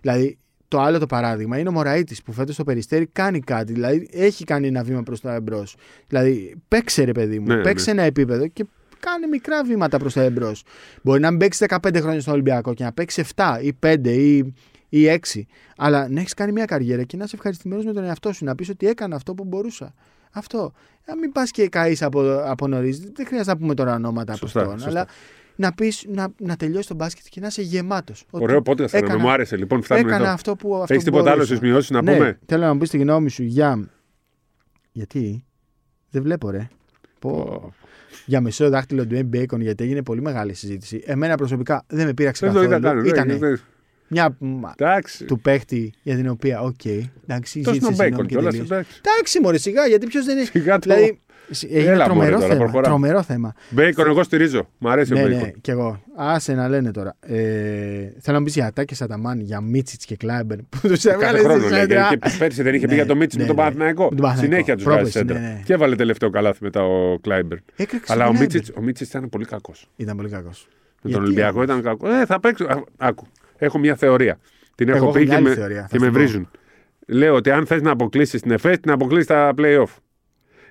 Δηλαδή, το άλλο το παράδειγμα είναι ο Μωραήτης που φέτος στο περιστέρι κάνει κάτι. Δηλαδή, έχει κάνει ένα βήμα προς τα εμπρός. Δηλαδή, παίξε ρε παιδί μου, Ναι, παίξε ένα επίπεδο και κάνει μικρά βήματα προς τα εμπρός. Μπορεί να μην παίξεις 15 χρόνια στον Ολυμπιακό και να παίξεις 7 ή 5 ή, ή 6. Αλλά να έχεις κάνει μια καριέρα και να είσαι ευχαριστημένος με τον εαυτό σου. Να πεις ότι έκανα αυτό που μπορούσα. Αυτό. Να μην πας και καείς από, από νωρίς. Δεν χρειάζεται να πούμε τώρα ονόματα από Σωστά, αυτόν. σωστά. Αλλά να, πεις, να, να τελειώσεις τον μπάσκετ και να είσαι γεμάτος. Ωραίο πότε θα έκανα- μου άρεσε λοιπόν. Φτάνουμε Έκανα εδώ. αυτό που. αυτό Έχεις που τίποτα άλλο μπορούσα. στις μειώσεις να ναι, πούμε; Θέλω να μου πεις τη γνώμη σου για. Γιατί. Δεν βλέπω, ρε. Πω. Πω. Για μισό δάχτυλο του M. Bacon, γιατί έγινε πολύ μεγάλη συζήτηση. Εμένα προσωπικά δεν με πείραξε Δεν το καθόλου. είδα καν. Ήτανε. δεν- Μια μ, Εντάξει. του παίχτη για την οποία, οκ, εντάξει, Τόσο ζήτησε τον συγγνώμη Μπέικον και κιόλας. τελείωσε. Εντάξει, μωρέ, σιγά, γιατί ποιος δεν είναι. Σιγά το. Δηλαδή, σ- έγινε Έλα, τρομερό μωρέ, τώρα, θέμα. προχωράμε. Τρομερό θέμα. Μπέικον, εγώ στηρίζω. Μ' αρέσει Ναι, ο ναι, Μπέικον. κι εγώ. Άσε να λένε τώρα. Ε, θέλω να μου πει για Ατάκη Σαταμάν, για Μίτσιτς και Κλάιμπερ. Που τους Κάθε έβγαλε χρόνο στη λέει. σέντρα. Και πέρσι δεν είχε πει Ναι, για το Μίτσι ναι, με τον ναι. Παναθηναϊκό. Με τον Παναθηναϊκό. Συνέχεια τους βγάζει Πρόπεση, σέντρα. ναι, ναι. Και έβαλε τελευταίο καλάθι μετά ο Κλάιμπερ. Έκραξε Αλλά ο τον Μίτσιτ Κλάιμπερ. ο Μίτσιτς ήταν πολύ κακός. Ήταν πολύ κακός. Με τον Ολυμπιακό ήταν κακός. Ε, θα παίξω. Α, Άκου. Έχω μια θεωρία. Την Εγώ έχω έχω πει μια και άλλη με, θεωρία, θα και σου με πω. βρίζουν. Λέω ότι αν θες να αποκλείσεις την ΕΦΕΣ, την αποκλείσει τα playoff.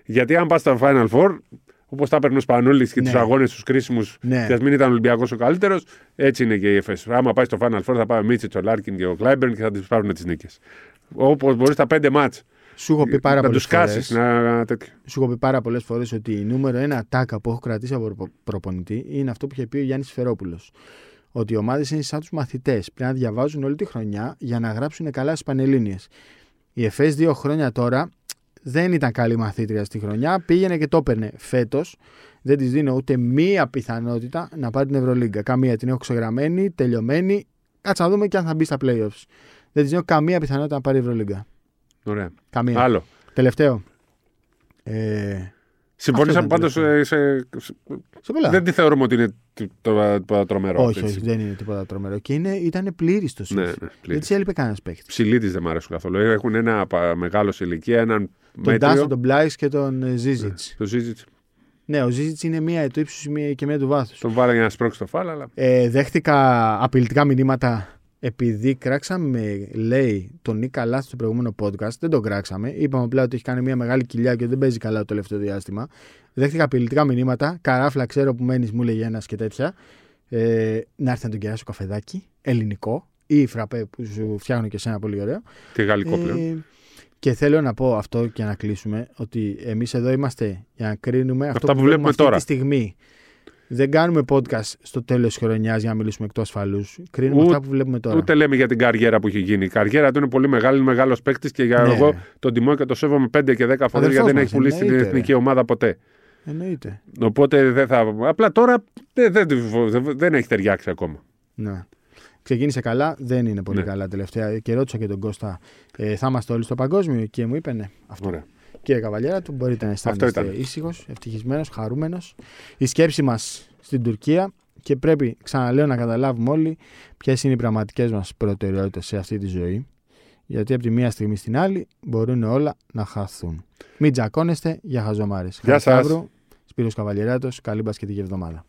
Γιατί αν πας στα Final Four, όπως τα παίρνει ο Σπανούλης και Ναι. του αγώνες τους κρίσιμους, Ναι. και ας μην ήταν ο Ολυμπιακός ο καλύτερος, έτσι είναι και η ΕΦΕΣ. Άμα πάει στο Final Four, θα πάει ο Μίτσιτς, ο Λάρκιν και ο Κλάιμπερν και θα του πάρουν τις νίκες. Όπως μπορείς τα πέντε μάτς Σου έχω πει πάρα να πολλές του κάτσει. Να... τέτοιο. Σου έχω πει πάρα πολλές φορές ότι η νούμερο ένα ατάκα που έχω κρατήσει από προπο- προπονητή είναι αυτό που είχε πει ο Γιάννης Φερόπουλος. Ότι οι ομάδες είναι σαν τους μαθητές. Πρέπει να διαβάζουν όλη τη χρονιά για να γράψουν καλά στις πανελίνε. Η ΕΦΕΣ δύο χρόνια τώρα δεν ήταν καλή μαθήτρια στη χρονιά. Πήγαινε και το έπαιρνε. Φέτος δεν της δίνω ούτε μία πιθανότητα να πάρει την Ευρωλίγκα. Καμία την έχω ξεγραμμένη, τελειωμένη. Κάτσε να δούμε και αν θα μπει στα playoffs. Δεν της δίνω καμία πιθανότητα να πάρει Ευρωλίγκα. Ωραία. Καμία. Άλλο. Τελευταίο. Ε, Συμφωνήσαμε ήταν πάντως. τελευταίο. Σε... σε πολλά. Δεν τη θεωρούμε ότι είναι το, το, το τρομερό. όχι, έτσι. όχι, δεν είναι τίποτα τρομερό. Και είναι, ήταν πλήρης το Ναι, σεφ. ναι, Δεν τη έλειπε κανένας παίχτη. Ψηλή δεν μ' αρέσουν καθόλου. Έχουν ένα πα- μεγάλο σε ηλικία, έναν Τον μέτριο. Τάσο, τον Μπλάις και τον Ζίζιτς. Το Ζίζιτς. Ναι, ο Ζίζιτς είναι μία του ύψους και μία του βάθους. Τον βάλα για να σπρώξει το φάλα, αλλά. Ε, δέχτηκα απειλητικά μηνύματα επειδή κράξαμε, λέει, τον Νίκα Λάθ στο προηγούμενο podcast. Δεν τον κράξαμε. Είπαμε απλά ότι έχει κάνει μια μεγάλη κοιλιά και δεν παίζει καλά το τελευταίο διάστημα. Δέχτηκα απειλητικά μηνύματα. Καράφλα, ξέρω που μένεις, μου λέγε ένας και τέτοια. Ε, να έρθει να τον κεράσω καφεδάκι, ελληνικό ή φραπέ που σου φτιάχνω και εσένα πολύ ωραίο. Και γαλλικό πλέον. Ε, και θέλω να πω αυτό και να κλείσουμε ότι εμείς εδώ είμαστε για να κρίνουμε αυτό Αυτά που βλέπουμε αυτή τώρα. τη στιγμή. Δεν κάνουμε podcast στο τέλος της χρονιάς για να μιλήσουμε εκτός ασφαλούς. Κρίνουμε Ούτε- αυτά που βλέπουμε τώρα. Ούτε λέμε για την καριέρα που έχει γίνει. Η καριέρα του είναι πολύ μεγάλη, είναι μεγάλος παίκτης και για Ναι. εγώ τον τιμώ και το σέβομαι 5 και 10 φορέ Αδερφός γιατί δεν μας, έχει πουλήσει την εννοείται, εθνική ομάδα ποτέ. Εννοείται. Οπότε δεν θα. Απλά τώρα δεν, δεν, δεν, δεν έχει ταιριάξει ακόμα. Ναι. Ξεκίνησε καλά, δεν είναι πολύ Ναι. καλά τελευταία. Και ρώτησα και τον Κώστα, ε, θα είμαστε όλοι στο παγκόσμιο; Και μου είπε ναι. Αυτό. Ωραία. Κύριε Καβαλιέρα του, μπορείτε να Αυτό αισθάνεστε ήταν. ήσυχος, ευτυχισμένος, χαρούμενος. Η σκέψη μας στην Τουρκία και πρέπει, ξαναλέω, να καταλάβουμε όλοι ποιες είναι οι πραγματικές μας προτεραιότητες σε αυτή τη ζωή. Γιατί από τη μία στιγμή στην άλλη μπορούν όλα να χαθούν. Μην τζακώνεστε για χαζομάρες. Γεια σας. Σπύρος Καβαλιεράτος, καλή μπασκετική εβδομάδα.